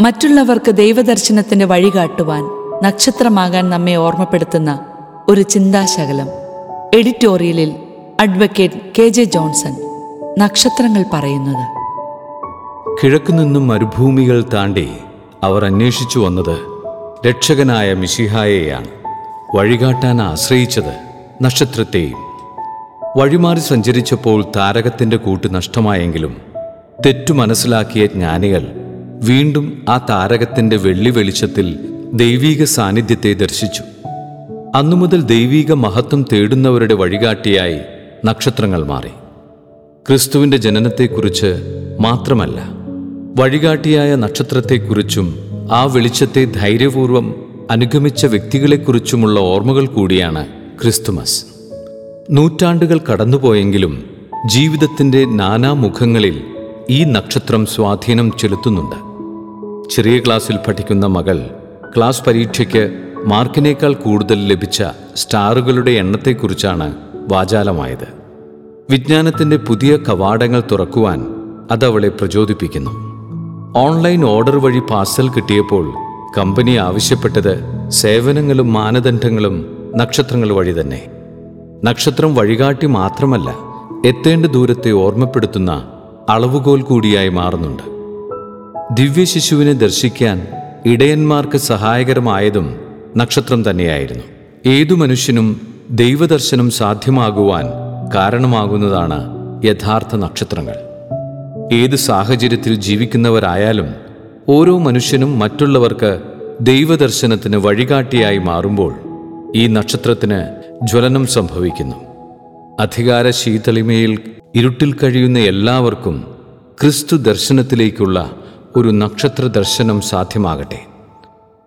മറ്റുള്ളവർക്ക് ദൈവദർശനത്തിന്റെ വഴി കാട്ടുവാൻ നക്ഷത്രമാകാൻ നമ്മെ ഓർമ്മപ്പെടുത്തുന്ന ഒരു ചിന്താശകലം. എഡിറ്റോറിയലിൽ അഡ്വക്കേറ്റ് കെ ജെ ജോൺസൺ നക്ഷത്രങ്ങൾ പറയുന്നത്. കിഴക്കുനിന്നും മരുഭൂമികൾ താണ്ടി അവർ അന്വേഷിച്ചു വന്നത് രക്ഷകനായ മിശിഹായെയാണ്. വഴികാട്ടാൻ ആശ്രയിച്ചത് നക്ഷത്രത്തെയും. വഴിമാറി സഞ്ചരിച്ചപ്പോൾ താരകത്തിന്റെ കൂട്ട് നഷ്ടമായെങ്കിലും തെറ്റു മനസ്സിലാക്കിയ ജ്ഞാനികൾ വീണ്ടും ആ താരകത്തിന്റെ വെള്ളി വെളിച്ചത്തിൽ ദൈവീക സാന്നിധ്യത്തെ ദർശിച്ചു. അന്നുമുതൽ ദൈവീക മഹത്വം തേടുന്നവരുടെ വഴികാട്ടിയായി നക്ഷത്രങ്ങൾ മാറി. ക്രിസ്തുവിന്റെ ജനനത്തെക്കുറിച്ച് മാത്രമല്ല വഴികാട്ടിയായ നക്ഷത്രത്തെക്കുറിച്ചും ആ വെളിച്ചത്തെ ധൈര്യപൂർവം അനുഗമിച്ച വ്യക്തികളെക്കുറിച്ചുമുള്ള ഓർമ്മകൾ കൂടിയാണ് ക്രിസ്തുമസ്. നൂറ്റാണ്ടുകൾ കടന്നുപോയെങ്കിലും ജീവിതത്തിന്റെ നാനാമുഖങ്ങളിൽ ഈ നക്ഷത്രം സ്വാധീനം ചെലുത്തുന്നുണ്ട്. ചെറിയ ക്ലാസ്സിൽ പഠിക്കുന്ന മകൾ ക്ലാസ് പരീക്ഷയ്ക്ക് മാർക്കിനേക്കാൾ കൂടുതൽ ലഭിച്ച സ്റ്റാറുകളുടെ എണ്ണത്തെക്കുറിച്ചാണ് വാചാലമായത്. വിജ്ഞാനത്തിന്റെ പുതിയ കവാടങ്ങൾ തുറക്കുവാൻ അതവളെ പ്രചോദിപ്പിക്കുന്നു. ഓൺലൈൻ ഓർഡർ വഴി പാർസൽ കിട്ടിയപ്പോൾ കമ്പനി ആവശ്യപ്പെട്ടത് സേവനങ്ങളും മാനദണ്ഡങ്ങളും നക്ഷത്രങ്ങൾ വഴി തന്നെ. നക്ഷത്രം വഴികാട്ടി മാത്രമല്ല എത്തേണ്ട ദൂരത്തെ ഓർമ്മപ്പെടുത്തുന്ന അളവുകോൽ കൂടിയായി മാറുന്നുണ്ട്. ദിവ്യശിശുവിനെ ദർശിക്കാൻ ഇടയന്മാർക്ക് സഹായകരമായതും നക്ഷത്രം തന്നെയായിരുന്നു. ഏതു മനുഷ്യനും ദൈവദർശനം സാധ്യമാകുവാൻ കാരണമാകുന്നതാണ് യഥാർത്ഥ നക്ഷത്രങ്ങൾ. ഏത് സാഹചര്യത്തിൽ ജീവിക്കുന്നവരായാലും ഓരോ മനുഷ്യനും മറ്റുള്ളവർക്ക് ദൈവദർശനത്തിന് വഴികാട്ടിയായി മാറുമ്പോൾ ഈ നക്ഷത്രത്തിന് ജ്വലനം സംഭവിക്കുന്നു. അധികാര ശീതളിമയിൽ ഇരുട്ടിൽ കഴിയുന്ന എല്ലാവർക്കും ക്രിസ്തു ദർശനത്തിലേക്കുള്ള ഒരു നക്ഷത്ര ദർശനം സാധ്യമാകട്ടെ.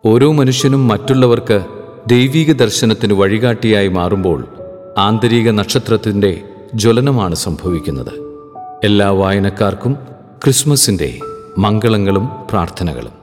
ഓരോ മനുഷ്യനും മറ്റുള്ളവർക്ക് ദൈവിക ദർശനത്തിന് വഴികാട്ടിയായി മാറുമ്പോൾ ആന്തരിക നക്ഷത്രത്തിന്റെ ജ്വലനമാണ് സംഭവിക്കുന്നത്. എല്ലാ വായനക്കാർക്കും ക്രിസ്മസിന്റെ മംഗളങ്ങളും പ്രാർത്ഥനകളും.